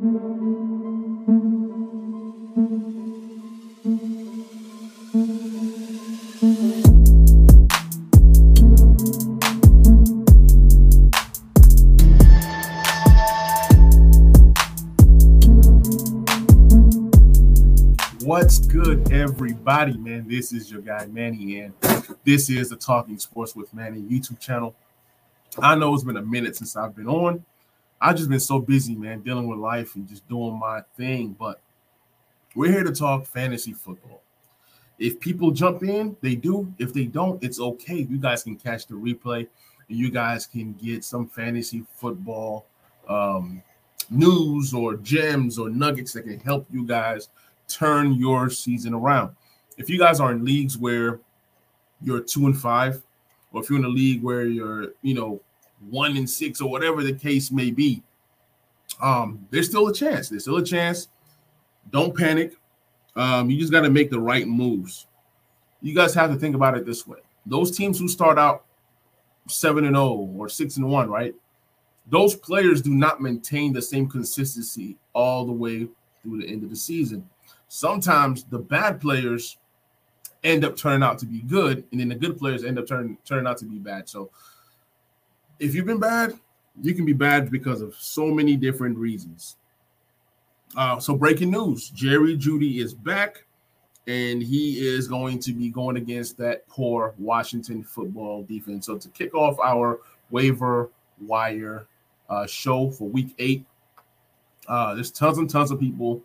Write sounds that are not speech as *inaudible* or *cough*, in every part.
What's good, everybody? Man, this is your guy Manny, and this is the Talking Sports with Manny YouTube channel. I know it's been a minute since I've been on. I've just been so busy, man, dealing with life and just doing my thing. But we're here to talk fantasy football. If people jump in, they do. If they don't, it's okay. You guys can catch the replay and you guys can get some fantasy football um, news or gems or nuggets that can help you guys turn your season around. If you guys are in leagues where you're two and five, or if you're in a league where you're, you know, one and six, or whatever the case may be, um, there's still a chance. There's still a chance. Don't panic. Um, you just got to make the right moves. You guys have to think about it this way: those teams who start out seven and zero oh or six and one, right? Those players do not maintain the same consistency all the way through the end of the season sometimes the bad players end up turning out to be good, and then the good players end up turning turning out to be bad. So if you've been bad, you can be bad because of so many different reasons. Uh, so breaking news: Jerry Jeudy is back, and he is going to be going against that poor Washington football defense. So to kick off our waiver wire uh, show for Week Eight, uh, there's tons and tons of people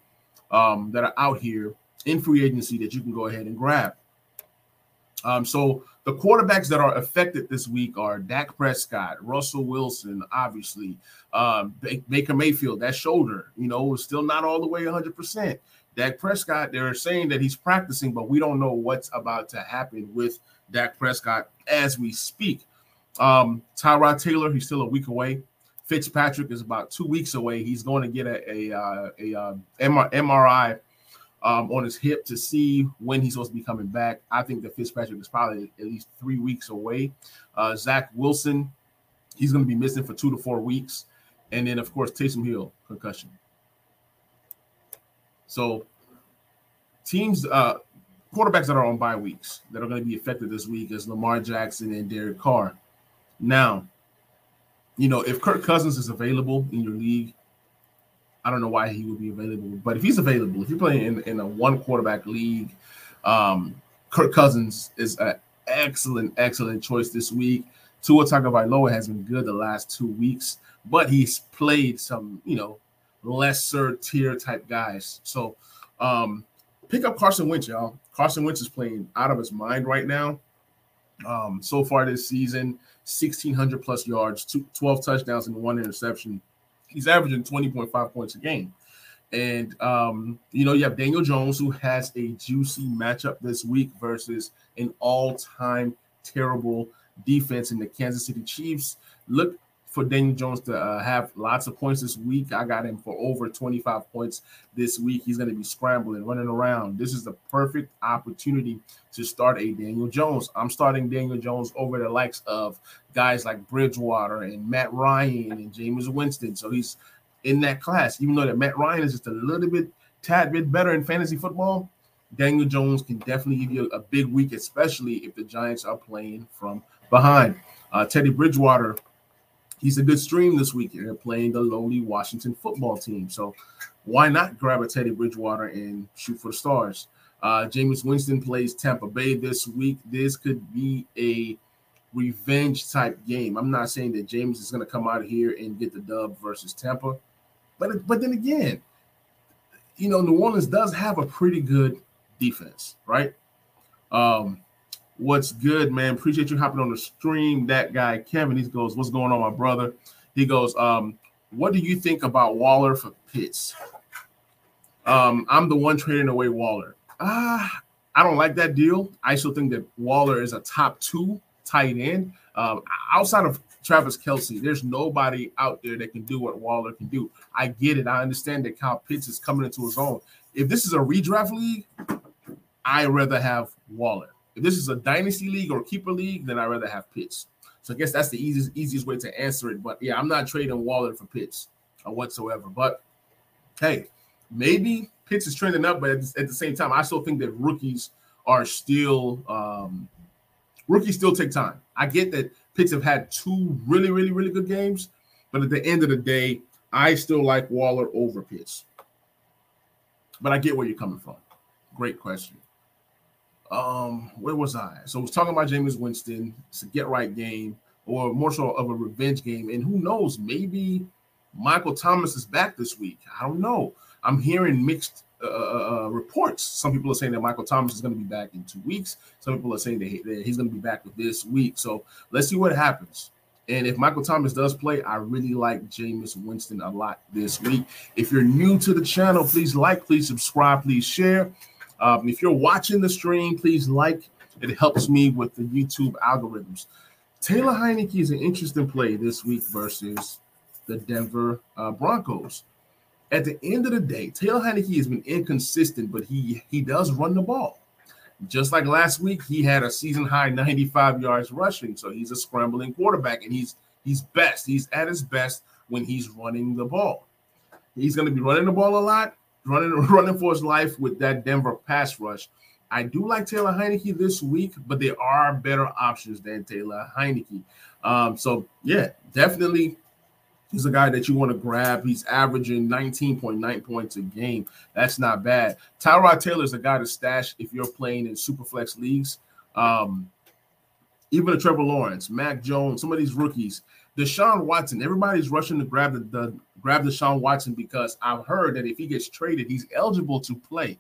um, that are out here in free agency that you can go ahead and grab. Um, so the quarterbacks that are affected this week are Dak Prescott, Russell Wilson, obviously, um, Baker Mayfield. That shoulder, you know, is still not all the way 100. percent Dak Prescott, they're saying that he's practicing, but we don't know what's about to happen with Dak Prescott as we speak. Um, Tyrod Taylor, he's still a week away. Fitzpatrick is about two weeks away. He's going to get a a, uh, a, a um, MRI um, on his hip to see when he's supposed to be coming back. I think that Fitzpatrick is probably at least three weeks away. Uh, Zach Wilson, he's going to be missing for two to four weeks, and then of course Taysom Hill concussion. So teams, uh, quarterbacks that are on bye weeks that are going to be affected this week is Lamar Jackson and Derek Carr. Now, you know, if Kirk Cousins is available in your league, I don't know why he would be available, but if he's available, if you're playing in, in a one quarterback league, um, Kirk Cousins is an excellent, excellent choice this week. Tua Tagovailoa has been good the last two weeks, but he's played some, you know, lesser tier type guys. So um, pick up Carson Wentz, y'all. Carson Wentz is playing out of his mind right now. Um, so far this season, 1,600 plus yards, two, 12 touchdowns, and one interception. He's averaging 20.5 points a game. And, um, you know, you have Daniel Jones, who has a juicy matchup this week versus an all time terrible defense in the Kansas City Chiefs. Look for Daniel Jones to uh, have lots of points this week. I got him for over 25 points this week. He's going to be scrambling, running around. This is the perfect opportunity to start a Daniel Jones. I'm starting Daniel Jones over the likes of guys like Bridgewater and Matt Ryan and Jameis Winston. So he's in that class, even though that Matt Ryan is just a little bit, tad bit better in fantasy football. Daniel Jones can definitely give you a big week, especially if the Giants are playing from behind. Uh, Teddy Bridgewater he's a good stream this week. Playing the lowly Washington football team. So why not grab a Teddy Bridgewater and shoot for the stars? Uh, Jameis Winston plays Tampa Bay this week. This could be a revenge type game. I'm not saying that James is going to come out of here and get the dub versus Tampa, but but then again, you know, New Orleans does have a pretty good defense, right? Um, What's good, man? Appreciate you hopping on the stream. That guy, Kevin, he goes, What's going on, my brother? He goes, um, What do you think about Waller for Pitts? Um, I'm the one trading away Waller. Ah, I don't like that deal. I still think that Waller is a top two tight end. Um, outside of Travis Kelce, there's nobody out there that can do what Waller can do. I get it. I understand that Kyle Pitts is coming into his own. If this is a redraft league, I'd rather have Waller. If this is a dynasty league or keeper league, then I'd rather have Pitts. So I guess that's the easiest easiest way to answer it. But yeah, I'm not trading Waller for Pitts or whatsoever. But hey, maybe Pitts is trending up, but at, at the same time, I still think that rookies are still um, rookies still take time. I get that Pitts have had two really, really, really good games, but at the end of the day, I still like Waller over Pitts. But I get where you're coming from. Great question. Um, where was I? So I was talking about Jameis Winston. It's a get right game, or more so of a revenge game. And who knows, maybe Michael Thomas is back this week. I don't know. I'm hearing mixed uh, uh, uh reports. Some people are saying that Michael Thomas is going to be back in two weeks. Some people are saying that, he, that he's going to be back this week. So let's see what happens. And if Michael Thomas does play, I really like Jameis Winston a lot this week. If you're new to the channel, please like, please subscribe, please share. Um, if you're watching the stream, please like. It helps me with the YouTube algorithms. Taylor Heinicke is an interesting play this week versus the Denver uh, Broncos. At the end of the day, Taylor Heinicke has been inconsistent, but he he does run the ball. Just like last week, he had a season high 95 yards rushing. So he's a scrambling quarterback, and he's he's best. He's at his best when he's running the ball. He's going to be running the ball a lot running *laughs* running for his life with that Denver pass rush. I do like Taylor Heinicke this week, but there are better options than Taylor Heinicke. Um, so yeah, definitely he's a guy that you want to grab. He's averaging 19.9 points a game. That's not bad. Tyrod Taylor is a guy to stash if you're playing in super flex leagues. Um, even a Trevor Lawrence, Mac Jones, some of these rookies, Deshaun Watson, everybody's rushing to grab the, the grab Deshaun Watson because I've heard that if he gets traded, he's eligible to play.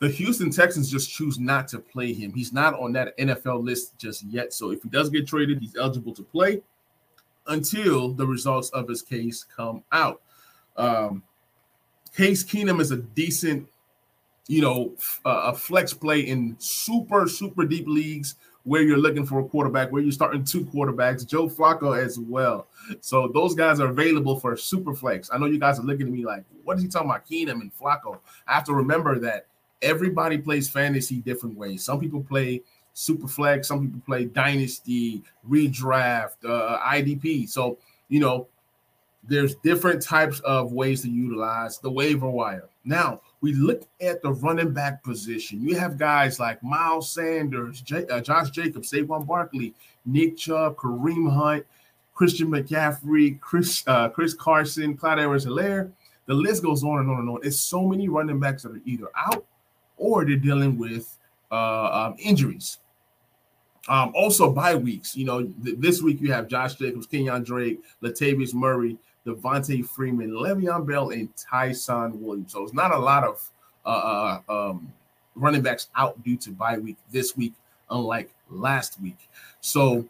The Houston Texans just choose not to play him. He's not on that NFL list just yet. So if he does get traded, he's eligible to play until the results of his case come out. Um, Case Keenum is a decent, you know, uh, a flex play in super, super deep leagues where you're looking for a quarterback, where you're starting two quarterbacks, Joe Flacco as well. So those guys are available for super flex. I know you guys are looking at me like, what is he talking about, Keenum and Flacco? I have to remember that everybody plays fantasy different ways. Some people play super flex, some people play dynasty, redraft, uh, IDP. So, you know, there's different types of ways to utilize the waiver wire. Now, we look at the running back position. You have guys like Miles Sanders, J- uh, Josh Jacobs, Saquon Barkley, Nick Chubb, Kareem Hunt, Christian McCaffrey, Chris uh, Chris Carson, Clyde Edwards-Helaire. The list goes on and on and on. It's so many running backs that are either out or they're dealing with uh, um, injuries. Um, also, bye weeks. You know, th- this week you have Josh Jacobs, Kenyan Drake, Latavius Murray, Devonta Freeman, Le'Veon Bell, and Ty'Son Williams. So it's not a lot of uh, uh, um, running backs out due to bye week this week, unlike last week. So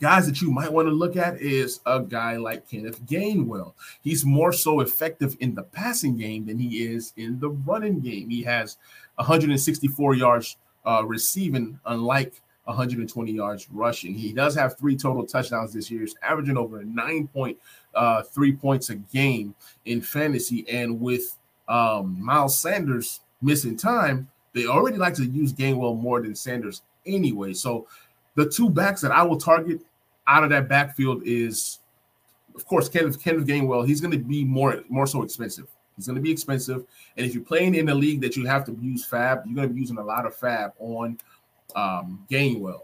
guys that you might want to look at is a guy like Kenneth Gainwell. He's more so effective in the passing game than he is in the running game. He has 164 yards uh, receiving, unlike 120 yards rushing. He does have three total touchdowns this year. He's averaging over nine point uh, three points a game in fantasy. And with um, Miles Sanders missing time, they already like to use Gainwell more than Sanders anyway. So the two backs that I will target out of that backfield is, of course, Kenneth Kenneth Gainwell. He's going to be more more so expensive. He's going to be expensive, and if you're playing in a league that you have to use Fab, you're going to be using a lot of Fab on um, Gainwell.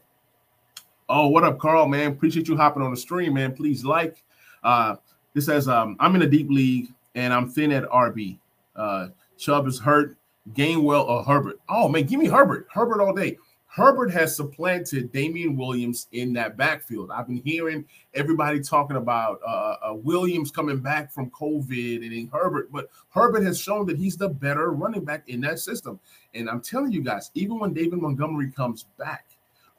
Oh, what up, Carl? Man, appreciate you hopping on the stream, man. Please like, uh, this says um, I'm in a deep league and I'm thin at RB. Uh, Chubb is hurt. Gainwell or Herbert. Oh man, give me Herbert. Herbert all day. Herbert has supplanted Damien Williams in that backfield. I've been hearing everybody talking about uh, uh, Williams coming back from COVID and in Herbert, but Herbert has shown that he's the better running back in that system. And I'm telling you guys, even when David Montgomery comes back,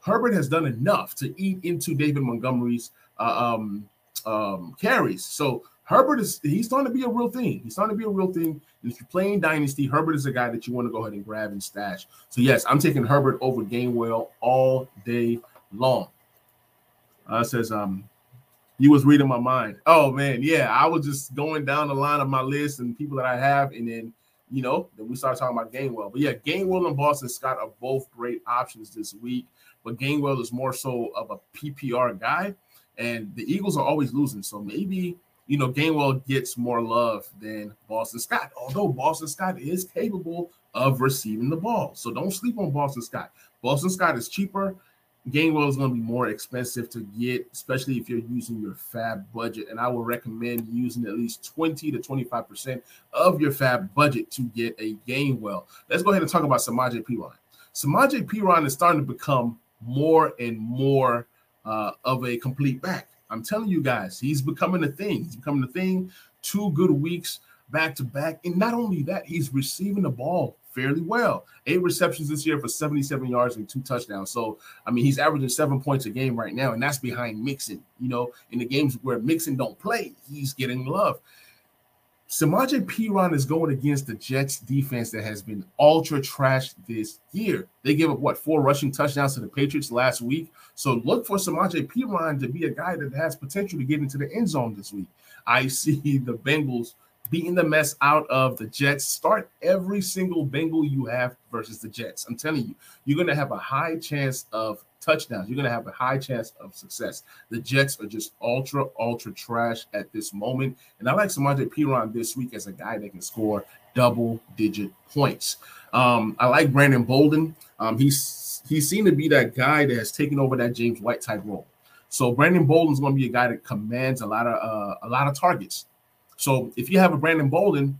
Herbert has done enough to eat into David Montgomery's uh, um, um, carries. So Herbert is he's starting to be a real thing. He's starting to be a real thing. And if you're playing Dynasty, Herbert is a guy that you want to go ahead and grab and stash. So yes, I'm taking Herbert over Gainwell all day long. Uh says um you was reading my mind. Oh man, yeah, I was just going down the line of my list and people that I have, and then you know, then we started talking about Gainwell. But yeah, Gainwell and Boston Scott are both great options this week. But Gainwell is more so of a PPR guy and the Eagles are always losing. So maybe you know, Gainwell gets more love than Boston Scott, although Boston Scott is capable of receiving the ball. So don't sleep on Boston Scott. Boston Scott is cheaper. Gainwell is going to be more expensive to get, especially if you're using your fab budget. And I would recommend using at least 20 to 25% of your fab budget to get a Gainwell. Let's go ahead and talk about Samaje Perine. Samaje Perine is starting to become more and more uh, of a complete back. I'm telling you guys, he's becoming a thing. He's becoming a thing. Two good weeks back to back. And not only that, he's receiving the ball fairly well. Eight receptions this year for 77 yards and two touchdowns. So, I mean, he's averaging seven points a game right now, and that's behind Mixon. You know, in the games where Mixon don't play, he's getting love. Samaje Perine is going against the Jets defense that has been ultra trash this year. They gave up what four rushing touchdowns to the Patriots last week. So look for Samaje Perine to be a guy that has potential to get into the end zone this week. I *laughs* see the Bengals beating the mess out of the Jets. Start every single Bengal you have versus the Jets. I'm telling you, you're going to have a high chance of touchdowns. You're going to have a high chance of success. The Jets are just ultra, ultra trash at this moment. And I like Samaje Perine this week as a guy that can score double digit points. Um, I like Brandon Bolden. Um, he's he seemed to be that guy that has taken over that James White type role. So Brandon Bolden's going to be a guy that commands a lot of uh, a lot of targets. So if you have a Brandon Bolden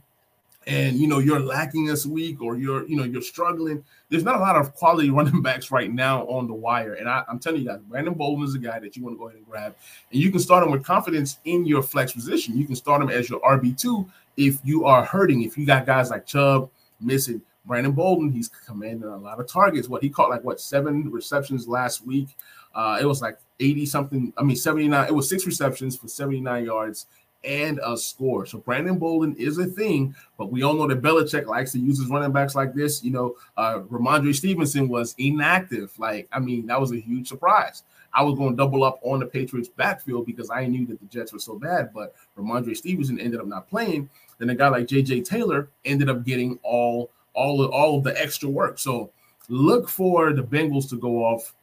and you know you're lacking this week or you're you know you're struggling, there's not a lot of quality *laughs* running backs right now on the wire. And I, am telling you guys, Brandon Bolden is a guy that you want to go ahead and grab, and you can start him with confidence in your flex position. You can start him as your RB two if you are hurting. If you got guys like Chubb missing. Brandon Bolden, he's commanding a lot of targets. What he caught like what seven receptions last week. Uh, it was like 80 something. I mean, 79. It was six receptions for 79 yards and a score. So Brandon Bolden is a thing, but we all know that Belichick likes to use his running backs like this. You know, uh, Rhamondre Stevenson was inactive. Like, I mean, that was a huge surprise. I was going to double up on the Patriots backfield because I knew that the Jets were so bad, but Rhamondre Stevenson ended up not playing. Then a guy like JJ Taylor ended up getting all all of, all of the extra work. So look for the Bengals to go off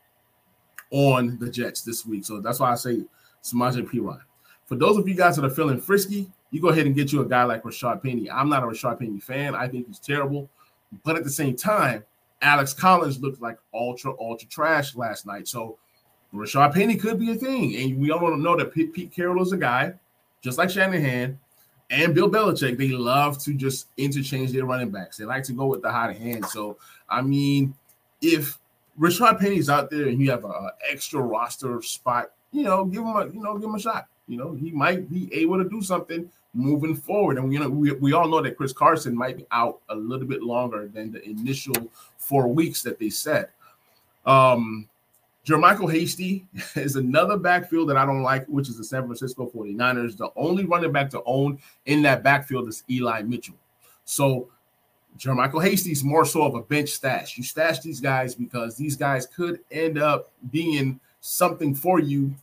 on the Jets this week. So that's why I say Samaje Perine. For those of you guys that are feeling frisky, you go ahead and get you a guy like Rashaad Penny. I'm not a Rashaad Penny fan. I think he's terrible. But at the same time, Alex Collins looked like ultra, ultra trash last night. So Rashaad Penny could be a thing. And we all know that Pete, Pete Carroll is a guy, just like Shanahan and Bill Belichick. They love to just interchange their running backs. They like to go with the hot hand. So, I mean, if Rashaad Penny's out there and you have an extra roster spot, you know, give him a, you know, give him a shot. You know, he might be able to do something moving forward. And you know, we, we all know that Chris Carson might be out a little bit longer than the initial four weeks that they said. Um, JaMycal Hasty *laughs* is another backfield that I don't like, which is the San Francisco 49ers. The only running back to own in that backfield is Eli Mitchell. So JaMycal Hasty is more so of a bench stash. You stash these guys because these guys could end up being something for you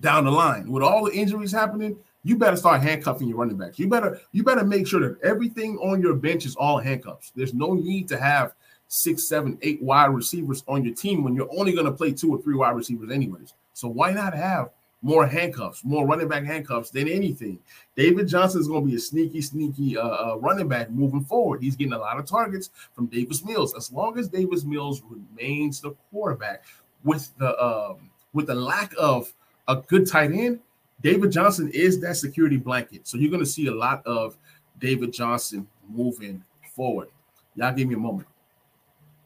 down the line. With all the injuries happening, you better start handcuffing your running backs. You better you better make sure that everything on your bench is all handcuffs. There's no need to have six, seven, eight wide receivers on your team when you're only going to play two or three wide receivers anyways. So why not have more handcuffs, more running back handcuffs than anything? David Johnson is going to be a sneaky, sneaky uh, uh, running back moving forward. He's getting a lot of targets from Davis Mills. As long as Davis Mills remains the quarterback, with the um, with the lack of a good tight end, David Johnson is that security blanket. So you're going to see a lot of David Johnson moving forward. Y'all give me a moment.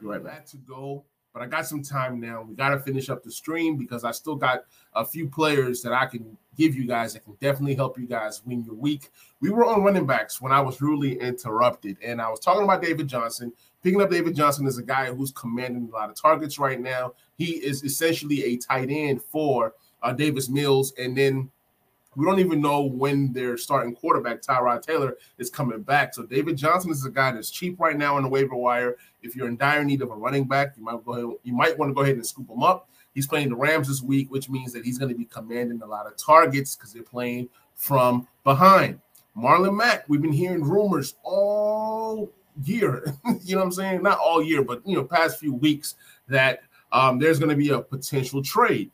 Be right back to go, but I got some time now. We got to finish up the stream because I still got a few players that I can give you guys that can definitely help you guys win your week. We were on running backs when I was really interrupted, and I was talking about David Johnson. Picking up David Johnson is a guy who's commanding a lot of targets right now. He is essentially a tight end for uh, Davis Mills, and then we don't even know when their starting quarterback Tyrod Taylor is coming back. So David Johnson is a guy that's cheap right now on the waiver wire. If you're in dire need of a running back, you might go ahead, you might want to go ahead and scoop him up. He's playing the Rams this week, which means that he's going to be commanding a lot of targets because they're playing from behind. Marlon Mack, we've been hearing rumors all year. *laughs* you know what I'm saying? Not all year, but you know, past few weeks that um, there's going to be a potential trade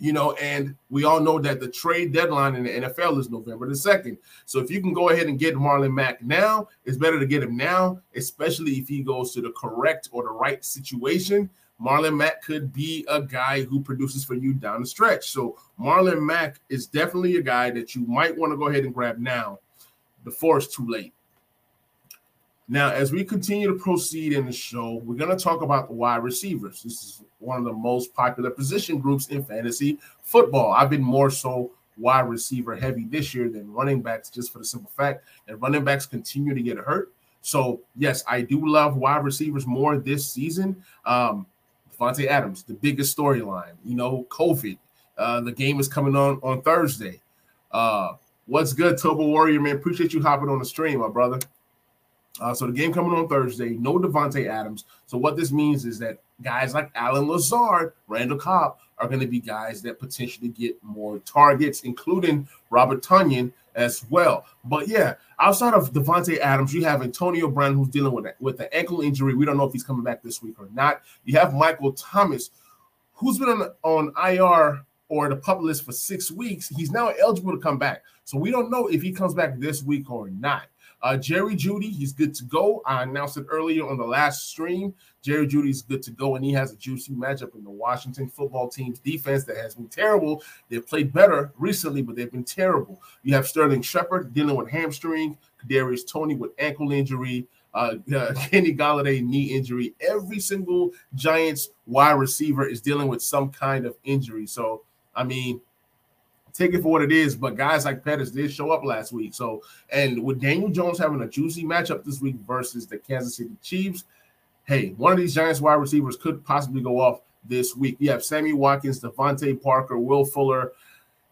you know, and we all know that the trade deadline in the NFL is November the 2nd. So if you can go ahead and get Marlon Mack now, it's better to get him now, especially if he goes to the correct or the right situation. Marlon Mack could be a guy who produces for you down the stretch. So Marlon Mack is definitely a guy that you might want to go ahead and grab now before it's too late. Now, as we continue to proceed in the show, we're going to talk about the wide receivers. This is one of the most popular position groups in fantasy football. I've been more so wide receiver heavy this year than running backs, just for the simple fact that running backs continue to get hurt. So, yes, I do love wide receivers more this season. Um, Davante Adams, the biggest storyline. You know, COVID. Uh, the game is coming on on Thursday. Uh, what's good, Tobo Warrior, man? Appreciate you hopping on the stream, my brother. Uh, so the game coming on Thursday, no Davante Adams. So what this means is that guys like Allen Lazard, Randall Cobb are going to be guys that potentially get more targets, including Robert Tonyan as well. But yeah, outside of Davante Adams, you have Antonio Brown who's dealing with with an ankle injury. We don't know if he's coming back this week or not. You have Michael Thomas, who's been on, on IR or the pup list for six weeks. He's now eligible to come back. So we don't know if he comes back this week or not. Uh, Jerry Jeudy, he's good to go. I announced it earlier on the last stream. Jerry Jeudy's good to go, and he has a juicy matchup in the Washington football team's defense that has been terrible. They've played better recently, but they've been terrible. You have Sterling Shepard dealing with hamstring, Kadarius Toney with ankle injury, uh, *laughs* uh, Kenny Golladay knee injury. Every single Giants wide receiver is dealing with some kind of injury. So, I mean, take it for what it is. But guys like Pettis did show up last week. So, and with Daniel Jones having a juicy matchup this week versus the Kansas City Chiefs, hey, one of these Giants wide receivers could possibly go off this week. You have Sammy Watkins, DeVante Parker, Will Fuller,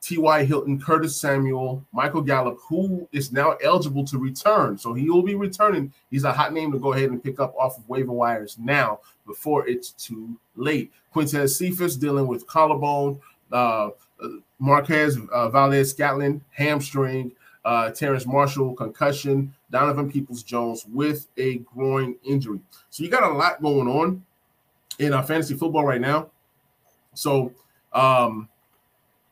T.Y. Hilton, Curtis Samuel, Michael Gallup, who is now eligible to return. So he will be returning. He's a hot name to go ahead and pick up off of waiver wires now before it's too late. Quintez Cephus dealing with collarbone. Uh, Marquez uh, Valdes-Scantling, hamstring. Uh, Terrace Marshall, concussion. Donovan Peoples Jones with a groin injury. So you got a lot going on in uh, fantasy football right now. So um,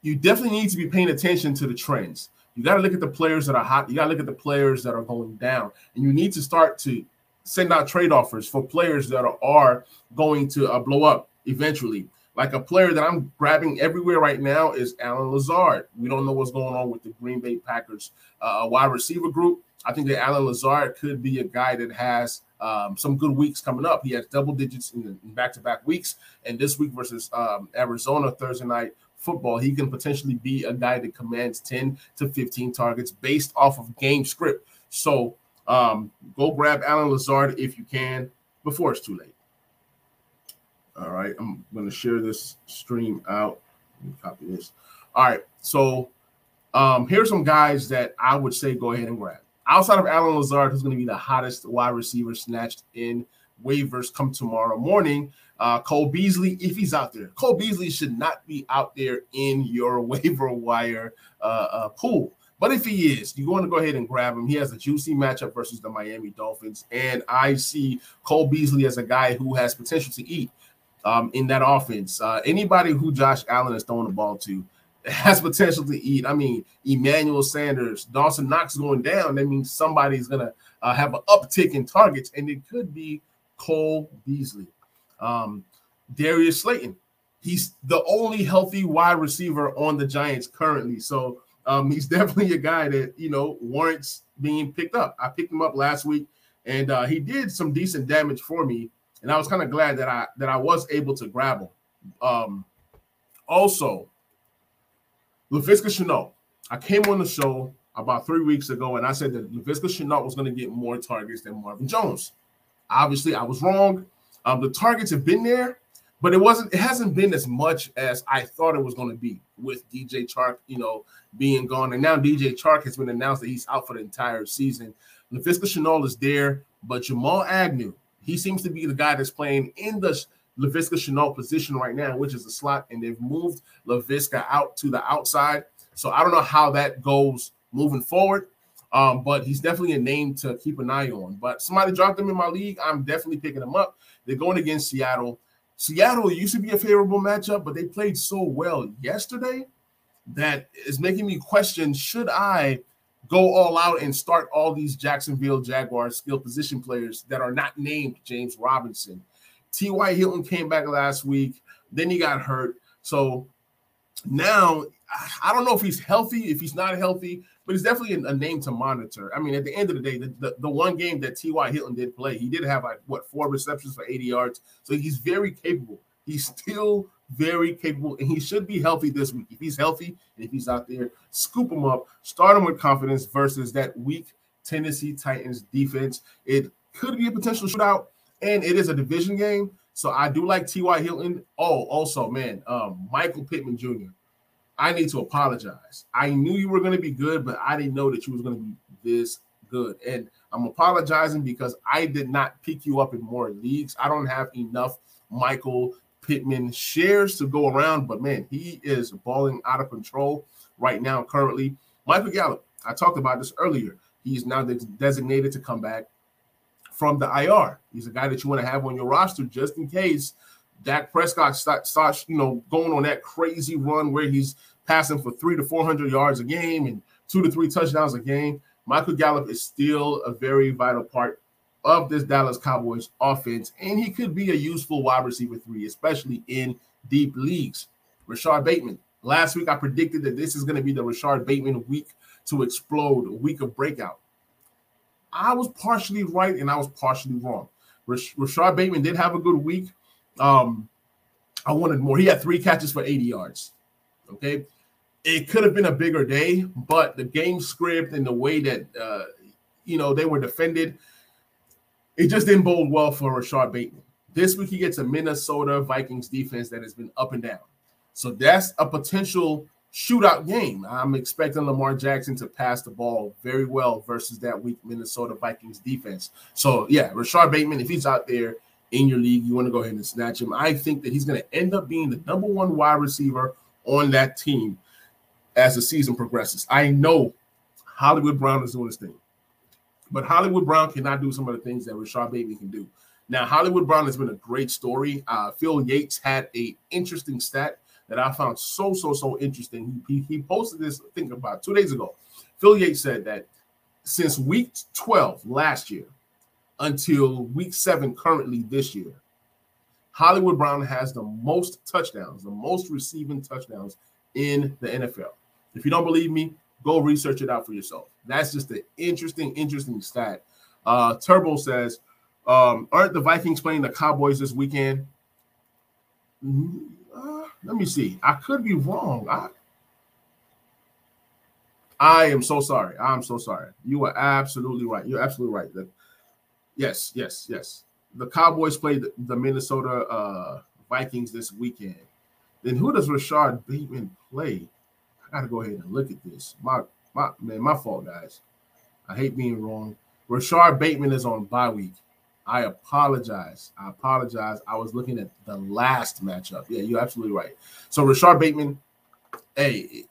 you definitely need to be paying attention to the trends. You got to look at the players that are hot. You got to look at the players that are going down, and you need to start to send out trade offers for players that are, are going to uh, blow up eventually. Like a player that I'm grabbing everywhere right now is Allen Lazard. We don't know what's going on with the Green Bay Packers uh, wide receiver group. I think that Allen Lazard could be a guy that has um, some good weeks coming up. He has double digits in back to back weeks, and this week versus um, Arizona Thursday night football, he can potentially be a guy that commands 10 to 15 targets based off of game script. So um, go grab Allen Lazard if you can before it's too late. All right, I'm going to share this stream out. copy this. All right, so um, here's some guys that I would say go ahead and grab. Outside of Allen Lazard, who's going to be the hottest wide receiver snatched in waivers come tomorrow morning. Uh, Cole Beasley, if he's out there, Cole Beasley should not be out there in your *laughs* waiver wire uh, uh, pool. But if he is, you want to go ahead and grab him. He has a juicy matchup versus the Miami Dolphins. And I see Cole Beasley as a guy who has potential to eat um, in that offense. Uh, anybody who Josh Allen is throwing the ball to *laughs* has potential to eat. I mean, Emmanuel Sanders, Dawson Knox going down. That means somebody's going to uh, have an uptick in targets, and it could be Cole Beasley. Um, Darius Slayton, he's the only healthy wide receiver on the Giants currently. So um, he's *laughs* definitely a guy that, you know, warrants being picked up. I picked him up last week, and uh, he did some decent damage for me and I was kind of glad that I that I was able to grab him. Um, also, Laviska Shenault. I came on the show about three weeks ago, and I said that Laviska Shenault was going to get more targets than Marvin Jones. Obviously, I was wrong. Um, the targets have been there, but it wasn't. It hasn't been as much as I thought it was going to be with DJ Chark, you know, being gone, and now DJ Chark has been announced that he's out for the entire season. Laviska Shenault is there, but Jamal Agnew he seems to be the guy that's playing in the Laviska Shenault position right now, which is the slot, and they've moved Laviska out to the outside. So I don't know how that goes moving forward. Um, but he's definitely a name to keep an eye on. But somebody dropped him in my league. I'm definitely picking him up. They're going against Seattle. Seattle used to be a favorable matchup, but they played so well yesterday that is making me question should I go all out and start all these Jacksonville Jaguars skill position players that are not named James Robinson. T.Y. Hilton came back last week, then he got hurt. So now I don't know if he's healthy, if he's not healthy, but he's definitely a, name to monitor. I mean, at the end of the day, the, the, the one game that T.Y. Hilton did play, he did have like what four receptions for 80 yards. So he's very capable. He's still very capable, and he should be healthy this week. If he's healthy and if he's out there, scoop him up, start him with confidence versus that weak Tennessee Titans defense. It could be a potential shootout, and it is a division game. So I do like T.Y. Hilton. Oh, also, man, um, Michael Pittman Jr. I need to apologize. I knew you were going to be good, but I didn't know that you was going to be this good. And I'm apologizing because I did not pick you up in more leagues. I don't have enough Michael Pittman shares to go around, but man, he is balling out of control right now. Currently, Michael Gallup. I talked about this earlier. He's now designated to come back from the IR. He's a guy that you want to have on your roster just in case Dak Prescott starts, you know, going on that crazy run where he's passing for three to 400 yards a game and two to three touchdowns a game. Michael Gallup is still a very vital part of this Dallas Cowboys offense, and he could be a useful wide receiver three, especially in deep leagues. Rashod Bateman. Last week, I predicted that this is going to be the Rashod Bateman week to explode, week of breakout. I was partially right and I was partially wrong. Rashod Bateman did have a good week. Um, I wanted more. He had three catches for 80 yards. Okay. It could have been a bigger day, but the game script and the way that uh, you know they were defended, it just didn't bode well for Rashod Bateman. This week he gets a Minnesota Vikings defense that has been up and down. So that's a potential shootout game. I'm expecting Lamar Jackson to pass the ball very well versus that weak Minnesota Vikings defense. So yeah, Rashod Bateman, if he's out there in your league, you want to go ahead and snatch him. I think that he's going to end up being the number one wide receiver on that team as the season progresses. I know Hollywood Brown is doing his thing, but Hollywood Brown cannot do some of the things that Rashod Bateman can do. Now, Hollywood Brown has been a great story. Uh, Field Yates had a interesting stat that I found so so so interesting. He, he, he posted this I think about two days ago. Field Yates said that since week 12 last year, until week seven currently this year. Hollywood Brown has the most touchdowns, the most receiving touchdowns in the NFL. If you don't believe me, go research it out for yourself. That's just an interesting, interesting stat. Uh, Turbo says, um, aren't the Vikings playing the Cowboys this weekend? Mm, uh, let me see. I could be wrong. I, I am so sorry. I'm so sorry. You are absolutely right. You're absolutely right. The Yes, yes, yes. The Cowboys played the, the Minnesota uh, Vikings this weekend. Then who does Rashod Bateman play? I gotta go ahead and look at this. My my man, my fault, guys. I hate being wrong. Rashod Bateman is on bye week. I apologize. I apologize. I was looking at the last matchup. Yeah, you're absolutely right. So Rashod Bateman, hey,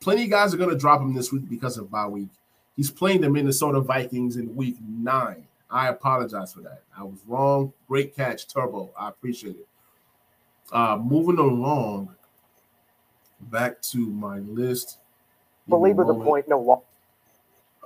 plenty of guys are gonna drop him this week because of bye week. He's playing the Minnesota Vikings in week nine. I apologize for that. I was wrong. Great catch, Turbo. I appreciate it. Uh, moving along, back to my list. Belabor the point. No.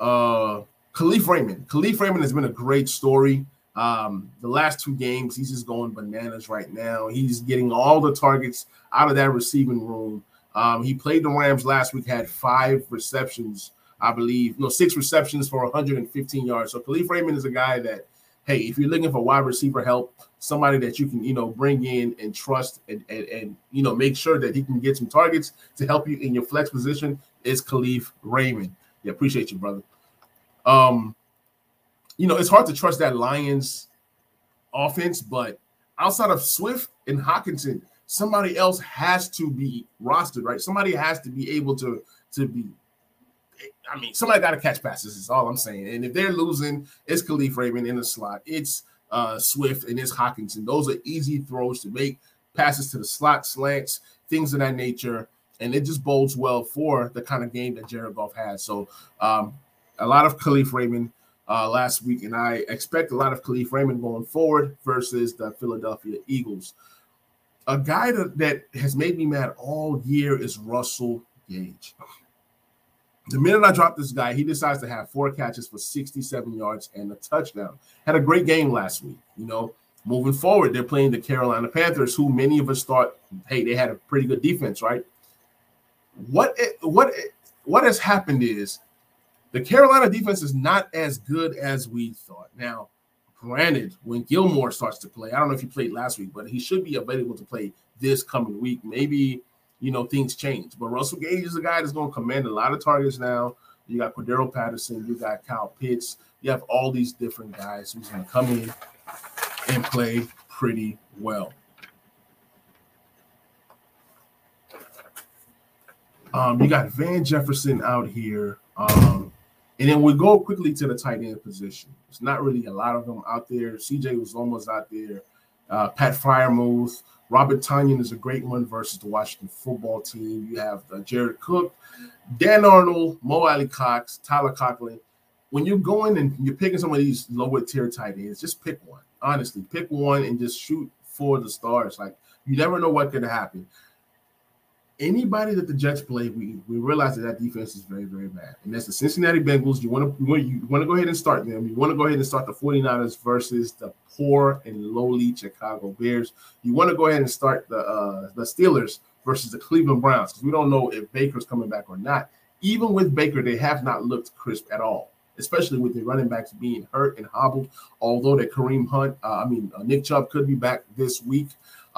Uh, Kalif Raymond. Kalif Raymond has been a great story. Um, the last two games, he's just going bananas right now. He's getting all the targets out of that receiving room. Um, he played the Rams last week, had five receptions I believe, no, six receptions for 115 yards. So Kalif Raymond is a guy that, hey, if you're looking for wide receiver help, somebody that you can, you know, bring in and trust and, and, and you know, make sure that he can get some targets to help you in your flex position is Kalif Raymond. Yeah, appreciate you, brother. Um, you know, it's hard to trust that Lions offense, but outside of Swift and Hockenson, somebody else has to be rostered, right? Somebody has to be able to to be I mean, somebody got to catch passes. Is all I'm saying. And if they're losing, it's Khalif Raymond in the slot. It's uh, Swift and it's Hockenson. Those are easy throws to make passes to the slot, slants, things of that nature. And it just bodes well for the kind of game that Jared Goff has. So um, a lot of Kalif Raymond. uh, last week, and I expect a lot of Kalif Raymond going forward versus the Philadelphia Eagles. A guy that, that has made me mad all year is Russell Gage. The minute I drop this guy, he decides to have four catches for 67 yards and a touchdown. Had a great game last week. You know, moving forward, they're playing the Carolina Panthers, who many of us thought, hey, they had a pretty good defense, right? What it, what it, what has happened is the Carolina defense is not as good as we thought. Now, granted, when Gilmore starts to play, I don't know if he played last week, but he should be available to play this coming week. Maybe you know things change. But Russell Gage is a guy that's going to command a lot of targets now. You got Cordarrelle Patterson, you got Kyle Pitts, you have all these different guys who's going to come in and play pretty well. Um, you got Van Jefferson out here. Um, and then we go quickly to the tight end position. It's not really a lot of them out there. CJ was almost out there. Uh, Pat Freiermuth, Robert Tonyan is a great one versus the Washington football team. You have uh, Jared Cook, Dan Arnold, Mo Alie-Cox, Tyler Conklin. When you're going and you're picking some of these lower tier tight ends, just pick one. Honestly, pick one and just shoot for the stars. Like you never know what could happen anybody that the Jets play, we, we realize that that defense is very, very bad. And that's the Cincinnati Bengals. You want to you want to go ahead and start them. You want to go ahead and start the 49ers versus the poor and lowly Chicago Bears. You want to go ahead and start the uh, the Steelers versus the Cleveland Browns because we don't know if Baker's coming back or not. Even with Baker, they have not looked crisp at all, especially with the running backs being hurt and hobbled. Although that Kareem Hunt, uh, I mean uh, Nick Chubb could be back this week.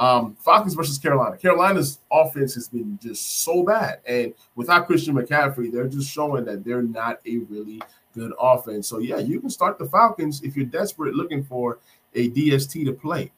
Um, Falcons versus Carolina. Carolina's offense has been just so bad, and without Christian McCaffrey, they're just showing that they're not a really good offense. So yeah, you can start the Falcons if you're desperate looking for a DST to play.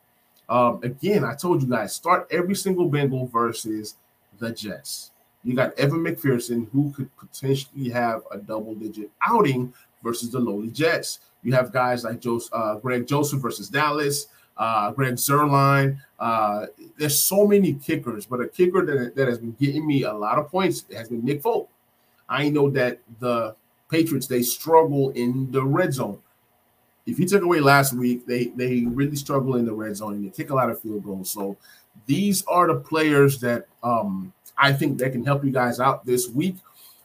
Um, again, I told you guys start every single Bengal versus the Jets. You got Evan McPherson who could potentially have a double-digit outing versus the lowly Jets. You have guys like Joseph, uh, Greg Joseph versus Dallas uh, Greg Zuerlein. Uh, there's so many kickers, but a kicker that, that has been getting me a lot of points has been Nick Folk. I know that the Patriots they struggle in the red zone. If you took away last week, they they really struggle in the red zone and they kick a lot of field goals. So these are the players that um, I think that can help you guys out this week.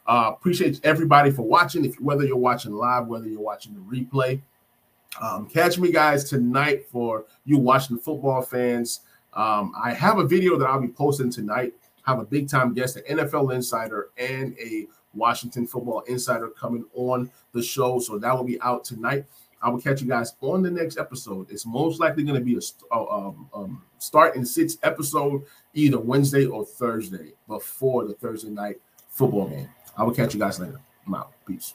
Uh, appreciate everybody for watching. If whether you're watching live, whether you're watching the replay. Um, catch me, guys, tonight for you Washington football fans. Um, I have a video that I'll be posting tonight. Have a big time guest, an NFL insider and a Washington football insider coming on the show. So that will be out tonight. I will catch you guys on the next episode. It's most likely going to be a uh, um, um, start and six episode either Wednesday or Thursday before the Thursday night football game. I will catch you guys later. I'm out. Peace.